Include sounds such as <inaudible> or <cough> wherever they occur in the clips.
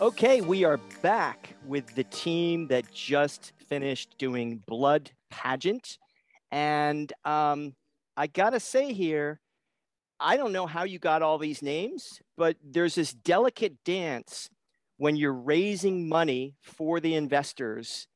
Okay, we are back with the team that just finished doing Blood Pageant. And um, I gotta say here, I don't know how you got all these names, but there's this delicate dance when you're raising money for the investors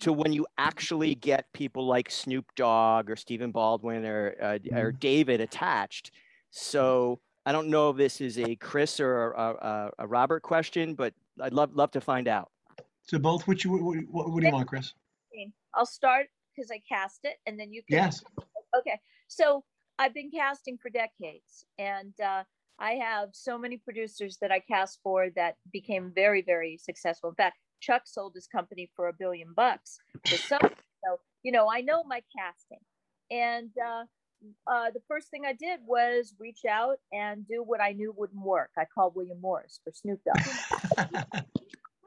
to when you actually get people like Snoop Dogg or Stephen Baldwin or, uh, or Mm-hmm. David attached. So I don't know if this is a Chris or a, a, a Robert question, but I'd love love to find out. So both, which you, what, what, what do you want, Chris? I'll start because I cast it, and then you can. Yes. Okay. So I've been casting for decades, and uh, I have so many producers that I cast for that became very, very successful. In fact, Chuck sold his company for a billion bucks. So you know, I know my casting, and uh, uh, the first thing I did was reach out and do what I knew wouldn't work. I called William Morris for Snoop Dogg. <laughs>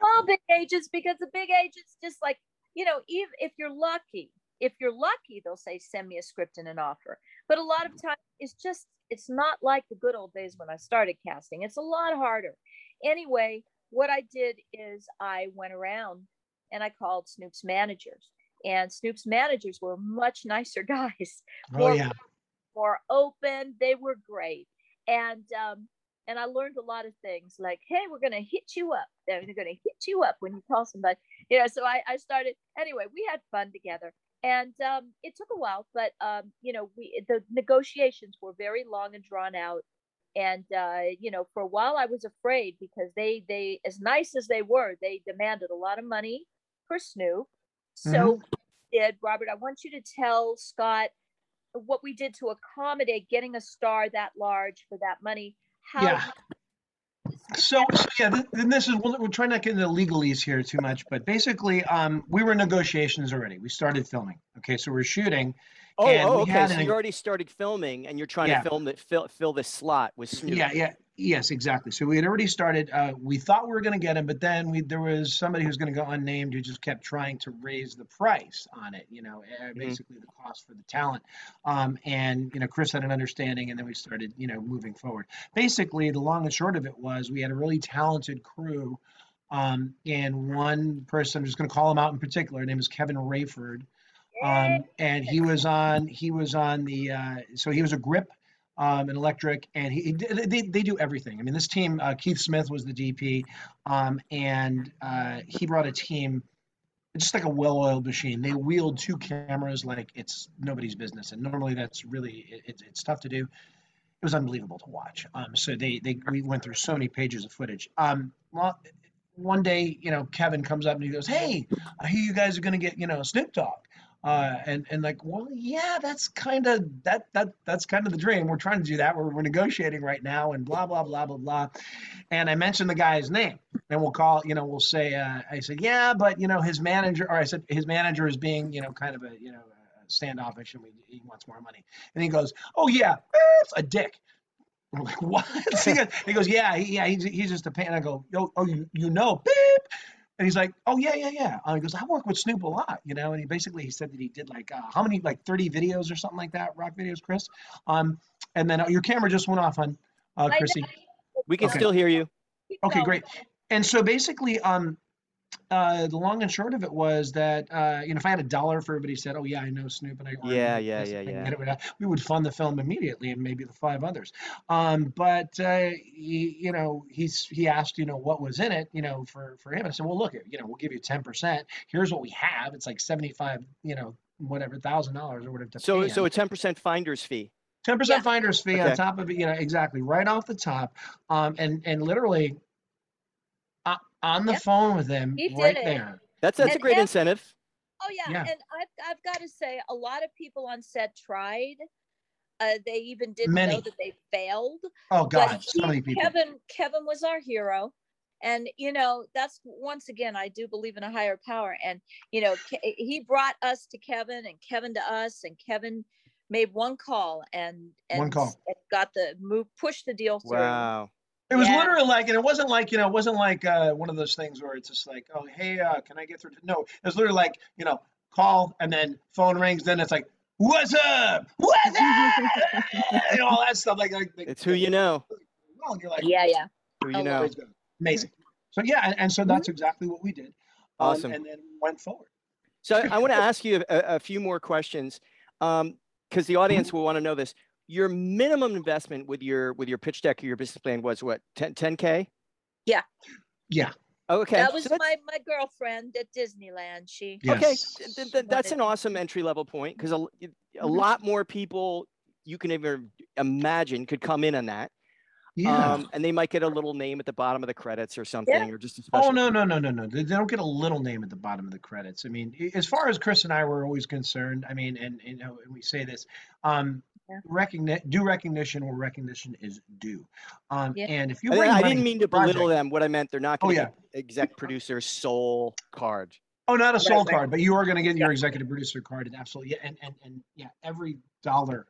Well, big agents, because the big agents just like, you know, even if you're lucky, if you're lucky, they'll say, send me a script and an offer. But a lot of times it's just, it's not like the good old days when I started casting. It's a lot harder. Anyway, what I did is I went around and I called Snoop's managers. And Snoop's managers were much nicer <laughs> guys, Oh, more, yeah. more open. They were great. And um, and I learned a lot of things like, hey, we're gonna hit you up. They're gonna hit you up when you call somebody. You know, so I, I started anyway, we had fun together. And um, it took a while, but um, you know, we the negotiations were very long and drawn out. And uh, you know, for a while I was afraid because they they as nice as they were, they demanded a lot of money for Snoop. So did Robert, I want you to tell Scott what we did to accommodate getting a star that large for that money. How Yeah. So, so yeah, th- then this is we'll, we'll try not to get into legalese here too much, but basically, um, we were in negotiations already. We started filming. Okay, so we're shooting. Oh, And oh okay. So an- you already started filming, and you're trying Yeah. to film that fill fill this slot with Snoop. Yeah, yeah, yes, exactly. So we had already started. Uh, we thought we were going to get him, but then we there was somebody who's going to go unnamed who just kept trying to raise the price on it. You know, uh, basically the cost for the talent. Um, and you know, Chris had an understanding, and then we started, you know, moving forward. Basically, the long and short of it was we had a really talented crew. Um, and one person, I'm just going to call him out in particular. Her name is Kevin Rayford um, and he was on he was on the uh, so he was a grip um, an electric and he, he they, they do everything. I mean this team uh, keith smith was the dp um, and uh, he brought a team just like a well-oiled machine. They wheeled two cameras like it's nobody's business and normally that's really it, it's it's tough to do. It was unbelievable to watch. Um, so they they we went through so many pages of footage. Um, well, one day you know kevin comes up and he goes hey i hear you guys are going to get you know snoop dogg uh, and and like well yeah that's kind of that that that's kind of the dream. We're trying to do that. We're, we're negotiating right now and blah blah blah blah blah. And i mentioned the guy's name. And we'll call you know we'll say uh, i said yeah but you know his manager or i said his manager is being you know kind of a you know standoffish and we, he wants more money. And he goes oh yeah it's a dick. <laughs> I'm like, what? <laughs> he, goes, yeah, he, yeah, he's, he's just a pain. I go, yo, oh, you, you know, beep. And he's like, oh yeah, yeah, yeah. Uh, he goes, I work with Snoop a lot, you know. And he basically he said that he did like uh, how many like 30 videos or something like that, rock videos, Chris. Um, and then uh, your camera just went off on uh, Chrissy. We can Okay. still hear you. Okay, great. And so basically, um, uh, the long and short of it was that uh, you know if I had a dollar for everybody said, "Oh yeah, I know Snoop," and I Yeah, yeah, yeah, yeah. get it without- we would fund the film immediately, and maybe the five others. Um, but uh, he, you know, he's he asked, you know, what was in it, you know, for for him. I said, well, look, at you know, we'll give you ten percent. Here's what we have. It's like seventy five, you know, whatever thousand dollars or whatever. to So so a ten percent finder's fee. Ten percent Yeah. finder's fee on top of it, you know, exactly, right off the top, um, and and literally on the Yep. phone with him, He did right it. there. That's that's a And great ev- incentive. Oh yeah, Yeah. and I've I've got to say, a lot of people on set tried. Uh, they even didn't Many. know that they failed. Oh God, but so he- many people. Kevin Kevin was our hero. And you know that's once again I do believe in a higher power, and you know Ke- he brought us to Kevin and Kevin to us, and Kevin made one call and and One call. and got the move pushed the deal through. Wow. It was Yeah. literally like, and it wasn't like, you know, it wasn't like uh, one of those things where it's just like, oh, hey, uh, can I get through? to-" No, it was literally like, you know, call and then phone rings. Then it's like, what's up? What's up? <laughs> you know, all that stuff. Like, like like- It's who you know. Well, you're like, Yeah, yeah. Who Oh, you know. amazing. So yeah, and, and so that's exactly what we did. Um, Awesome. And then went forward. So I, I want to ask you a, a few more questions because the audience will want to know this. Your minimum investment with your with your pitch deck or your business plan was what 10 k? Yeah. Yeah. Okay, That was so my my girlfriend at Disneyland. She Okay, Yes. th- th- th- that's an awesome entry level point because a, l- a Mhm. lot more people you can even imagine could come in on that. Yeah. Um, and they might get a little name at the bottom of the credits or something, or just a special. Oh no no no no no! They they don't get a little name at the bottom of the credits. I mean, as far as Chris and I were always concerned, I mean, and you know, and we say this, um, Yeah. recogni- due recognition where recognition is due. Um, Yeah. and if you I, bring I didn't mean the to belittle project- them. What I meant, they're not Oh, going to yeah. get exec producer sole card. Oh, not a Right, sole right. card, but you are going to get your executive producer card, and absolutely, yeah, and and and yeah, every dollar,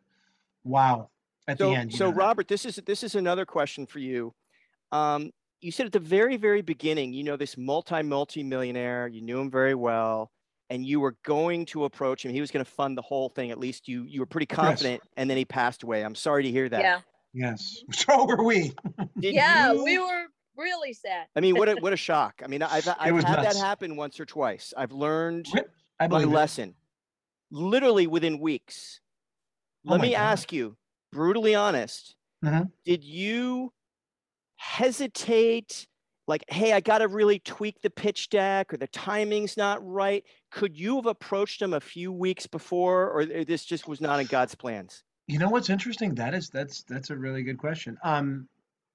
wow, at So, the end. so know. Robert, this is this is another question for you. Um, you said at the very very beginning, you know this multi multi millionaire, you knew him very well, and you were going to approach him. He was going to fund the whole thing. At least you you were pretty confident, and then he passed away. I'm sorry to hear that. yeah Yes, <laughs> so were we. Did yeah you- we were really sad. I mean, what a <laughs> what a shock. I mean, I've I've was had that happen once or twice. I've learned my believe it. lesson, literally within weeks. Oh Let my me God. ask you, brutally honest, Mhm. did you hesitate? Like, hey, I got to really tweak the pitch deck, or the timing's not right. Could you have approached him a few weeks before, or this just was not in God's plans? You know what's interesting? That is that's that's a really good question. Um,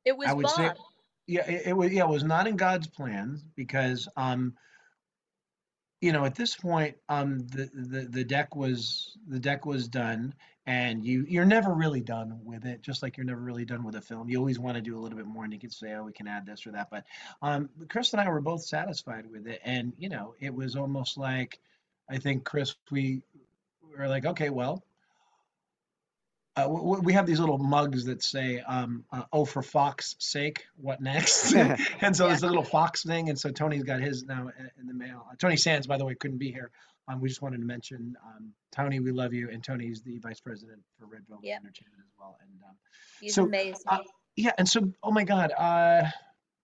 It was I would Bob. say, yeah, it, it was yeah, it was not in God's plans because um, you know, at this point, um, the, the the deck was the deck was done, and you you're never really done with it. Just like you're never really done with a film, you always want to do a little bit more, and you can say, oh, we can add this or that. But um, Chris and I were both satisfied with it, and you know, it was almost like, I think Chris, we were like, okay, well. Uh, w- w- we have these little mugs that say, um, uh, "Oh, for Fox's sake, what next?" <laughs> <laughs> and so Yeah. there's a little <laughs> fox thing, and so Tony's got his now in the mail. Uh, Tony Sands, by the way, couldn't be here. Um, we just wanted to mention um, Tony. We love you, and Tony's the vice president for Red Velvet Yeah. Entertainment as well. And um, He's so, amazing. uh, yeah, and so oh my God, uh,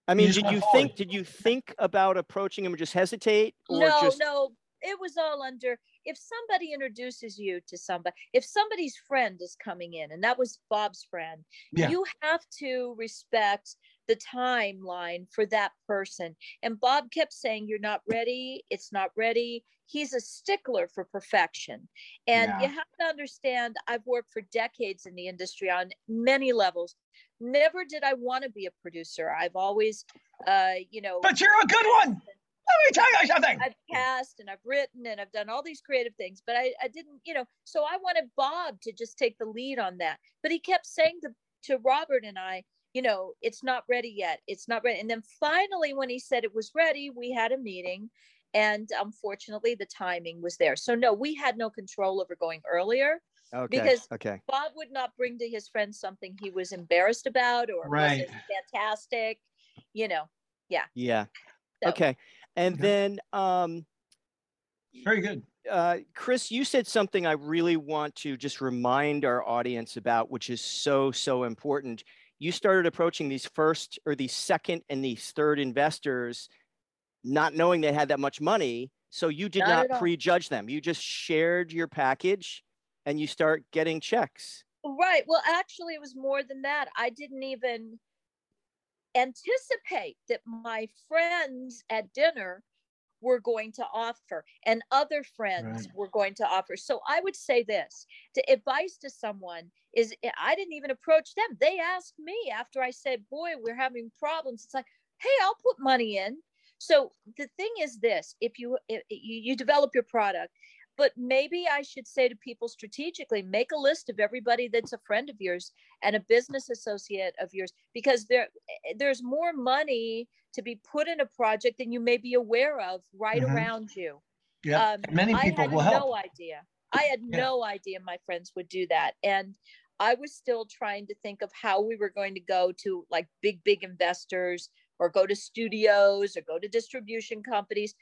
I mean, did you forward. think? Did you think about approaching him or just hesitate, or no, just? no, it was all under. If somebody introduces you to somebody, if somebody's friend is coming in, and that was Bob's friend, Yeah. you have to respect the timeline for that person. And Bob kept saying, You're not ready. It's not ready. He's a stickler for perfection. And Yeah. you have to understand, I've worked for decades in the industry on many levels. Never did I want to be a producer. I've always, uh, you know, but you're a good one. Let me tell you something. I've cast and I've written and I've done all these creative things, but I, I didn't, you know, so I wanted Bob to just take the lead on that. But he kept saying to, to Robert and I, you know, it's not ready yet. It's not ready. And then finally, when he said it was ready, we had a meeting. And unfortunately, the timing was there. So, no, we had no control over going earlier. Okay. because- okay. Bob would not bring to his friends something he was embarrassed about or Right. wasn't fantastic, you know. Yeah. So- Okay. And Okay. then, um, Very good. uh, Chris, you said something I really want to just remind our audience about, which is so, so important. You started approaching these first or these second and these third investors, not knowing they had that much money. So you did Not not prejudge them. You just shared your package and you start getting checks. Right. Well, actually, it was more than that. I didn't even anticipate that my friends at dinner were going to offer and other friends Right. were going to offer. So I would say this to advice to someone is I didn't even approach them. They asked me after I said, Boy, we're having problems. It's like, hey, I'll put money in. So the thing is this if you if you, you develop your product but maybe I should say to people strategically, make a list of everybody that's a friend of yours and a business associate of yours, because there eh, there's more money to be put in a project than you may be aware of right Mhm. around you. Yeah. Um, Many I people had will help. no idea. I had Yeah. no idea my friends would do that, and I was still trying to think of how we were going to go to like big, big investors or go to studios or go to distribution companies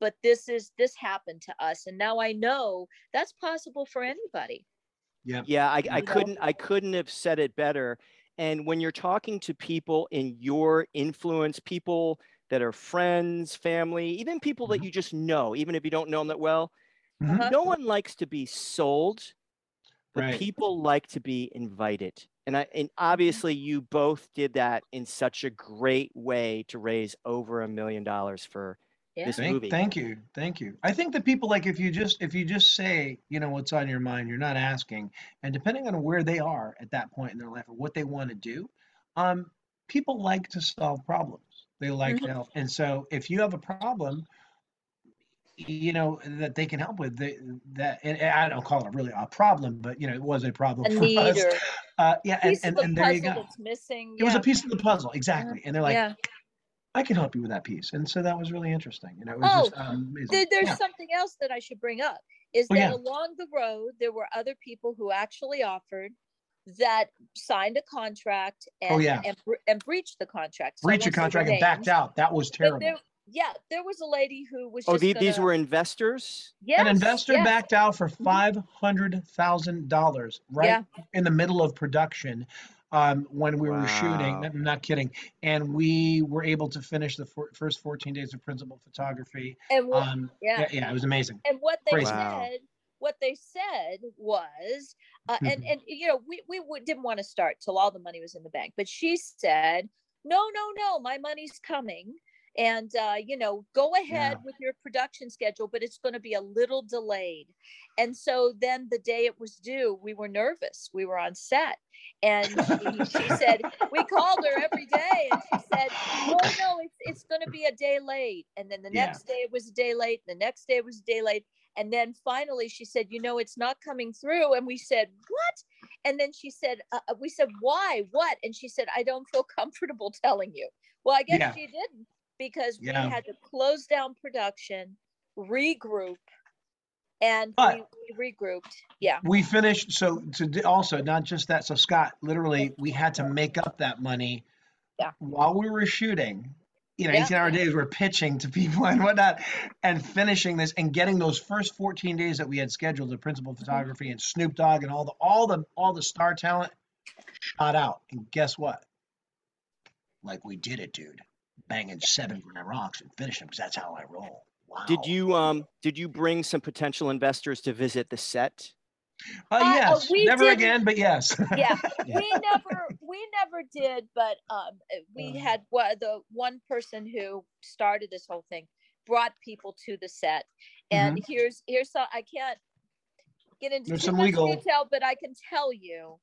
but this is this happened to us and now i know that's possible for anybody Yeah. Yeah, I, I couldn't I couldn't have said it better. And when you're talking to people in your influence, people that are friends, family, even people that Mhm. you just know, even if you don't know them that well. Mhm. Uh-huh. No one likes to be sold, but Right. people like to be invited. And I Mm-hmm. and obviously you both did that in such a great way to raise over a million dollars for Yeah. this Thank, movie. thank you, thank you. I think that people like if you just if you just say you know what's on your mind, you're not asking, and depending on where they are at that point in their life or what they want to do, um, people like to solve problems. They like Mhm. to help, and so if you have a problem, you know that they can help with they, that. And and I don't call it really a problem, but you know it was a problem A for need us. or Uh, yeah, and, piece and, of the and there you go. that's missing. It was a piece of the puzzle, exactly. And they're like, yeah. I can help you with that piece, and so that was really interesting. You know, it was Oh, just um, amazing. There, there's Yeah. something else that I should bring up is Oh, that yeah. along the road there were other people who actually offered that signed a contract and Oh, yeah. and, bre- and breached the contract. So I a won't say their contract and backed out. That was terrible. there- yeah, there was a lady who was Oh, just the, these gonna- were investors? yes, An investor yes, backed out for Mhm. five hundred thousand dollars right Yeah. in the middle of production um, when we were shooting. I'm not kidding. And we were able to finish the fir- first 14 days of principal photography. and wha- Um, yeah. yeah, yeah, it was amazing. and what they Crazy. Wow. said what they said was uh, <laughs> and and you know we we didn't want to start till all the money was in the bank but she said no no no my money's coming and uh, you know go ahead with your production schedule but it's going to be a little delayed. And so then the day it was due we were nervous. We were on set. And she, she <laughs> said we called her every day and she said oh no it's, it's going to be a day late. And then the Yeah. next day it was a day late the next day it was a day late. And then finally she said you know it's not coming through. And we said what? And then she said uh, uh, we said why? What? And she said i don't feel <laughs> comfortable telling you. Well i guess Yeah. she didn't because Yeah. we had to close down production regroup and we, we regrouped yeah We finished. So to also not just that. So Scott, literally, we had to make up that money Yeah. while we were shooting. You know, Yeah. 18 hour days, we're pitching to people <laughs> and whatnot, and finishing this and getting those first 14 days that we had scheduled, the principal Mm-hmm. photography and Snoop Dogg and all the all the all the star talent shot out. And guess what? Like we did it, dude. Banging seven gram rocks and finish them because that's how I roll. Wow. Did you um did you bring some potential investors to visit the set? Uh, Uh, uh, yes. we Never didn't- again, but yes. yeah <laughs> Yeah. we never we never did but um uh, we Uh. had what the one person who started this whole thing brought people to the set and here's here's some i can't get into Mm-hmm. There's too some much legal- detail but i can tell you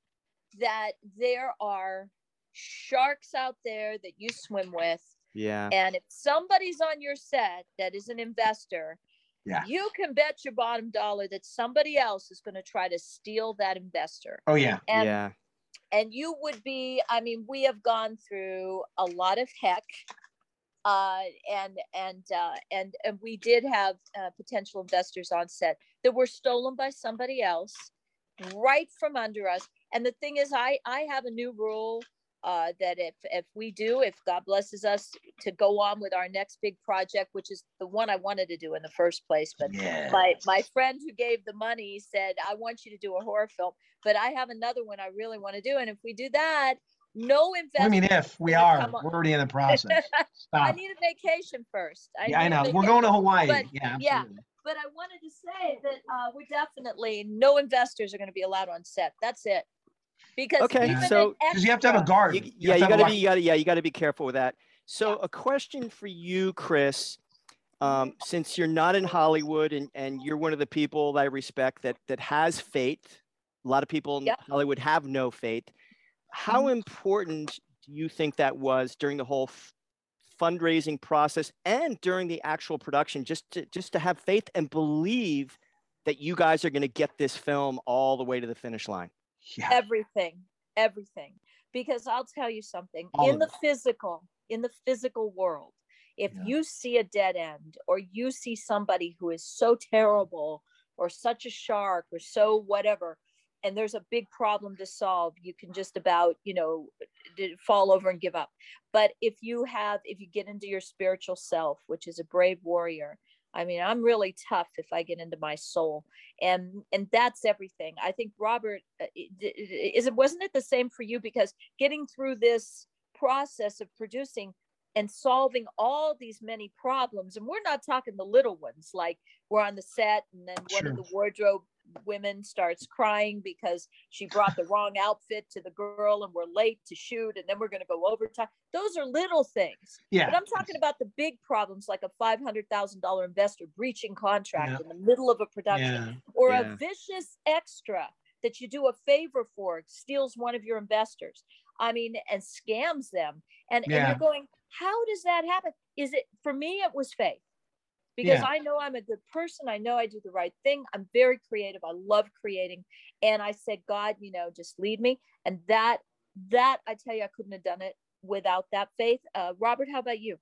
that there are sharks out there that you swim with Yeah. and if somebody's on your set that is an investor Yeah. you can bet your bottom dollar that somebody else is going to try to steal that investor oh yeah. and yeah. and you would be i mean we have gone through a lot of heck uh, and and uh, and and we did have uh, potential investors on set that were stolen by somebody else right from under us and the thing is i i have a new rule uh, that if if we do if god blesses us to go on with our next big project which is the one i wanted to do in the first place but Yeah. my my friend who gave the money said i want you to do a horror film but i have another one i really want to do and if we do that no investors. I mean, if we are, we're already in the <laughs> process. i need a vacation first yeah, I know. We're going to Hawaii. But, yeah, yeah. absolutely. but i wanted to say that uh, we're definitely no investors are going to be allowed on set that's it because Okay, even an so- Because you have to have a guard. You- You yeah, you gotta be, you gotta, yeah, you gotta be careful with that. So, Yeah. a question for you, Chris. Um, since you're not in Hollywood and, and you're one of the people that I respect that that has faith, a lot of people in Yep. Hollywood have no faith. How Mhm. important do you think that was during the whole f- fundraising process and during the actual production, just to just to have faith and believe that you guys are going to get this film all the way to the finish line? Yeah. everything everything because i'll tell you something All in the it. physical in the physical world if Yeah. you see a dead end or you see somebody who is so terrible or such a shark or so whatever and there's a big problem to solve you can just about you know fall over and give up but if you have if you get into your spiritual self which is a brave warrior i mean i'm really tough if i get into my soul and and that's everything i think robert uh, is it wasn't it the same for you because getting through this process of producing and solving all these many problems. And we're not talking the little ones, like we're on the set and then one Sure. of the wardrobe women starts crying because she brought the wrong outfit to the girl and we're late to shoot and then we're going to go overtime. Those are little things. Yeah. But I'm talking about the big problems like a $500,000 investor breaching contract Yeah. in the middle of a production Yeah. or Yeah. a vicious extra that you do a favor for steals one of your investors i mean and scams them and, and you're going how does that happen is it for me it was faith because Yeah. i know i'm a good person i know i do the right thing i'm very creative i love creating and i said god you know just lead me and that that i tell you i couldn't have done it without that faith uh, robert how about you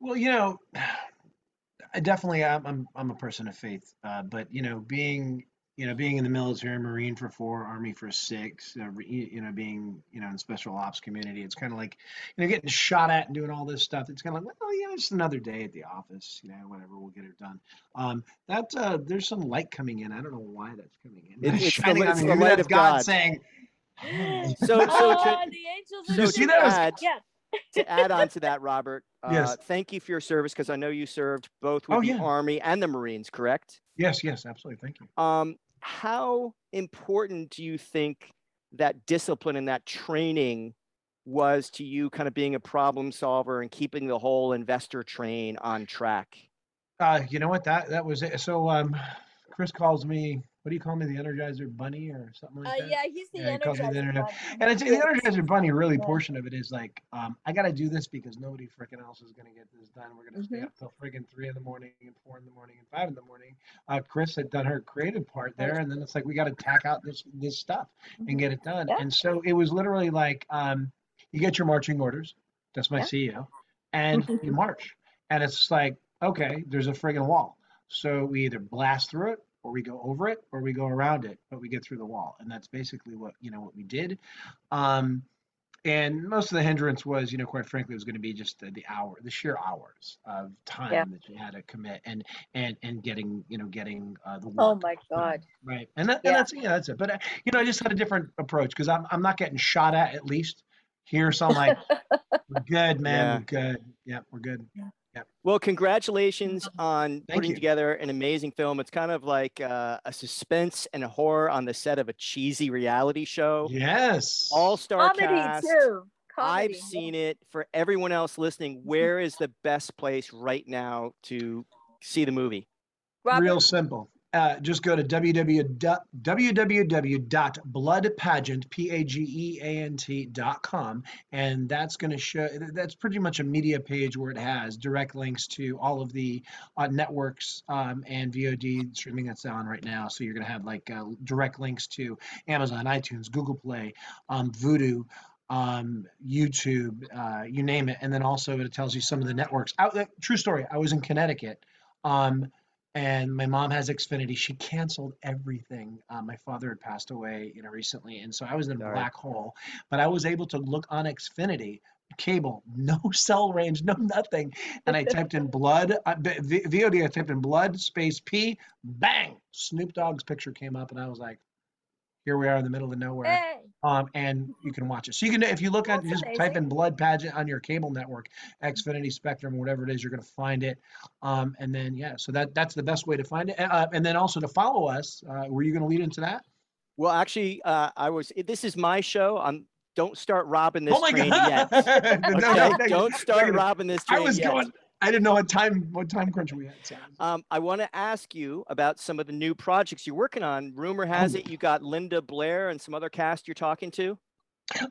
Well, you know, <sighs> I definitely I'm I'm, I'm a person of faith, uh, but you know, being you know being in the military, Marine for four, Army for six, uh, you you know, being you know in special ops community, it's kind of like you know getting shot at and doing all this stuff. It's kind of like, well, yeah, it's another day at the office, you know, whatever, we'll get it done. Um, that uh, there's some light coming in. I don't know why that's coming in. It- <laughs> it's the shining li- on it's me. the Maybe light of God. saying. So, <gasps> so oh, to, the angels Did are you so see to that? add, yeah to add on to that, Robert, <laughs> uh, Yes. thank you for your service because I know you served both with Oh, the yeah. Army and the Marines, correct? Yes, yes, absolutely. Thank you. Um, how important do you think that discipline and that training was to you, kind of being a problem solver and keeping the whole investor train on track? Uh, you know what? That that was it. So um, Chris calls me. What do you call me? The Energizer Bunny or something like uh, that? yeah he's the Yeah, he calls me the energizer bunny. And it's, the Energizer Bunny really Yeah. portion of it is like, um, I got to do this because nobody freaking else is going to get this done. We're going to stay Mhm. up till friggin' three in the morning and four in the morning and five in the morning. Uh, Chris had done her creative part there, and then it's like we got to tack out this this stuff and get it done. Yeah. And so it was literally like, um, you get your marching orders. That's my. CEO, and <laughs> you march. And it's like, okay, there's a friggin' wall. So we either blast through it or we go over it or we go around it, but we get through the wall. And that's basically what, you know, what we did. Um, and most of the hindrance was, you know, quite frankly, it was going to be just the, the hour, the sheer hours of time Yeah. that you had to commit and, and, and getting, you know, getting uh, the work. oh my done. god Right. And, that, Yeah. and that's, yeah, that's it. But, uh, you know, I just had a different approach because I'm, I'm not getting shot at at least here. So I'm like, <laughs> we're good, man. Yeah. We're good. Yeah, we're good. Well, congratulations on Thank putting you. together an amazing film. It's kind of like uh, a suspense and a horror on the set of a cheesy reality show. Yes. All star comedy cast. too I've seen it. For everyone else listening, where is the best place right now to see the movie? Robert, Real simple. Uh, just go to www, www.bloodpageant, P-A-G-E-A-N-T.com, and that's going to show, that's pretty much a media page where it has direct links to all of the uh, networks um, and VOD streaming that's on right now. So you're going to have like uh, direct links to Amazon, iTunes, Google Play, um, Vudu, um, YouTube, uh, you name it. And then also it tells you some of the networks. I, uh, true story. I was in Connecticut. Um, and my mom has Xfinity. She canceled everything. Uh, my father had passed away, you know, recently, and so I was in a black hole. But I was able to look on Xfinity, cable, no <laughs> cell range, no nothing, and I typed in blood uh, V- VOD. I typed in blood space P, bang, Snoop Dogg's picture came up, and I was like, here we are in the middle of nowhere hey, um, and you can watch it. So you can, if you look at That's just type in blood pageant on your cable network, Xfinity, Spectrum, whatever it is, you're going to find it. Um, and then yeah, so that that's the best way to find it. Uh, and then also to follow us. Uh, were you going to lead into that? Well, actually, uh, I was. This is my show. I'm. Don't start robbing this oh my train god! yet. <laughs> No, no, no, Don't start no, no. robbing this I train was yet. going. I didn't know what time what time crunch we had. So. Um, I want to ask you about some of the new projects you're working on. Rumor has Oh. it you got Linda Blair and some other cast you're talking to.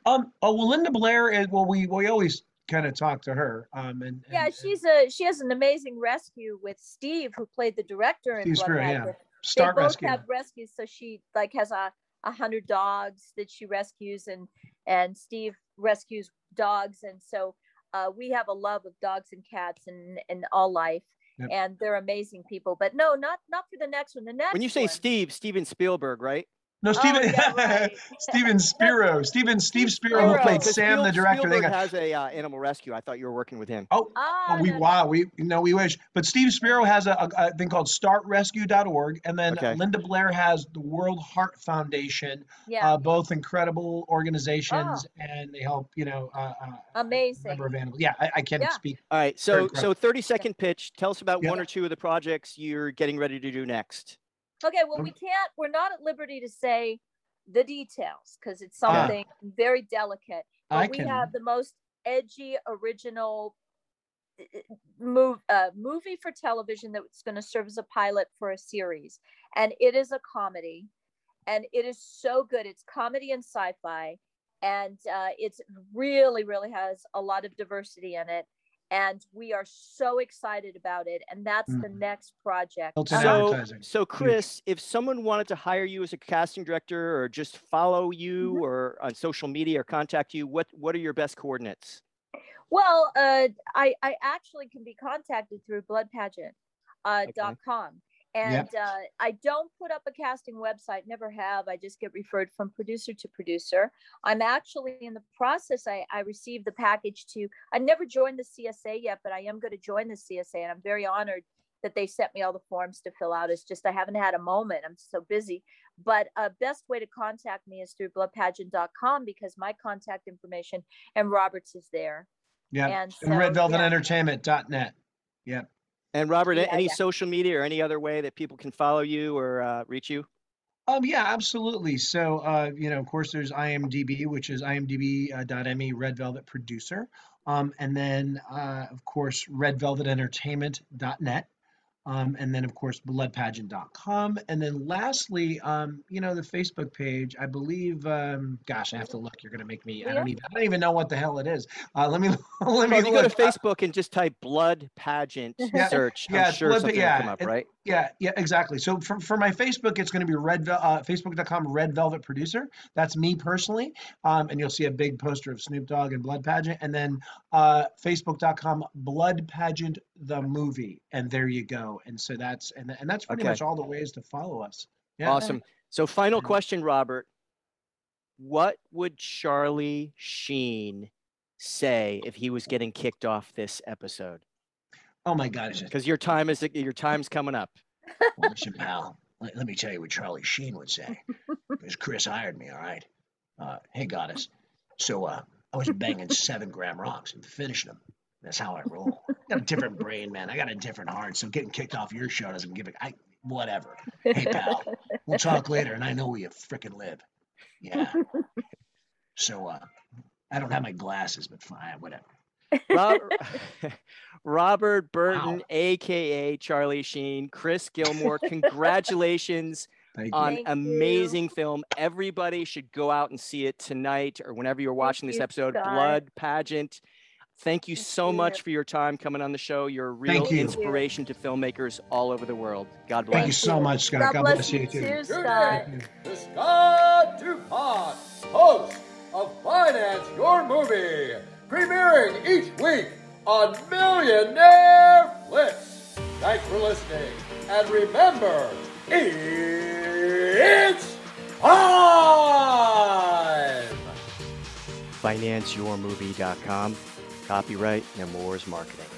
Um. Oh well, Linda Blair is. Well, we we always kind of talk to her. Um. And, yeah and- she's a she has an amazing rescue with steve who played the director in Steve Blood Spurrier, yeah. Magic. they Start both rescue. have rescues so she like has a, a hundred dogs that she rescues and and steve rescues dogs and so uh, we have a love of dogs and cats and and all life Yep. and they're amazing people but no not not for the next one the next When you say one, Steve, Steven Spielberg, right? No, Steven. Oh, yeah, <laughs> right. Steven Spiro. Steven Steve Spiro, who played Sam, the Spiel- director. They Spielberg got has a uh, animal rescue. I thought you were working with him. oh. Ah, Oh, we no, no. wow, we no, we wish. But Steve Spiro has a, a, a thing called StartRescue.org, and then Okay. Linda Blair has the World Heart Foundation. yeah, Uh, both incredible organizations, and they help you know uh, uh, a amazing. number of animals. Yeah, I, I can't Yeah. speak. All right. So, so 30 second pitch. Tell us about Yeah. one or two of the projects you're getting ready to do next. Okay, well, we can't, we're not at liberty to say the details because it's something very delicate. But I we can. have the most edgy, original move, uh, movie for television that's going to serve as a pilot for a series. And it is a comedy. And it is so good. It's comedy and sci fi. And uh, it's really, really has a lot of diversity in it. And we are so excited about it. And that's the Mhm. next project. Built in So, so Chris, if someone wanted to hire you as a casting director or just follow you Mhm. or on social media or contact you, what what are your best coordinates? Well, uh, I, I actually can be contacted through bloodpageant.com. Uh, Okay. dot com. And uh, I don't put up a casting website, never have. I just get referred from producer to producer. I'm actually in the process. I, I received the package to, I never joined the CSA yet, but I am going to join the CSA. And I'm very honored that they sent me all the forms to fill out. It's just I haven't had a moment. I'm so busy. But uh, best way to contact me is through bloodpageant.com because my contact information and Roberts is there. Yeah, And and so, Red Velvet yeah. And Robert, Yeah, any yeah. social media or any other way that people can follow you or uh, reach you? Um, yeah, absolutely. So, uh, you know, of course, there's IMDb, which is imdb.me Red Velvet Producer. Um, and then, uh, of course, redvelvetentertainment.net. Um, and then, of course, bloodpageant.com. And then, lastly, um, you know, the Facebook page. I believe. Um, gosh, I have to look. You're going to make me. I don't even. I don't even know what the hell it is. Uh, let me. <laughs> Let Well, me if you go to. Facebook and just type blood pageant <laughs> Yeah. search, Yeah, I'm sure blood- something yeah, will come up, it- right? Yeah, yeah, exactly. So for, for my Facebook, it's going to be red, uh, facebook.com red velvet producer. That's me personally. Um, and you'll see a big poster of Snoop Dogg and Blood Pageant. And then uh, facebook.com blood pageant the movie. And there you go. And so that's, and, and that's pretty Okay. much all the ways to follow us. Yeah. Awesome. So, final question, Robert. What would Charlie Sheen say if he was getting kicked off this episode? Oh my God. Because your time is your time's coming up. well, listen, pal, let, let me tell you what Charlie Sheen would say. <laughs> Because Chris hired me, all right? Uh, hey, goddess. So uh, I was banging seven gram rocks and finishing them. That's how I roll. I got a different brain, man. I got a different heart. So getting kicked off your show doesn't give it. I whatever. Hey, pal, we'll talk later, and I know where you frickin' live. Yeah. <laughs> So uh, I don't have my glasses, but fine, whatever. Robert, <laughs> <laughs> Robert Burton, Wow. aka Charlie Sheen, Chris Gilmore, <laughs> congratulations on Thank you. amazing film. Everybody should go out and see it tonight or whenever you're watching this you, episode. Scott. Blood Pageant. Thank you Thank so much you. for your time coming on the show. You're a real you. inspiration to filmmakers all over the world. God bless. Thank you so much, Scott. God, bless you too, Tune Scott. in to Scott DuPont, host of Finance Your Movie, premiering each week on Millionaire Flicks. Thanks for listening, and remember, it's time! FinanceYourMovie.com. Copyright Nemours Marketing.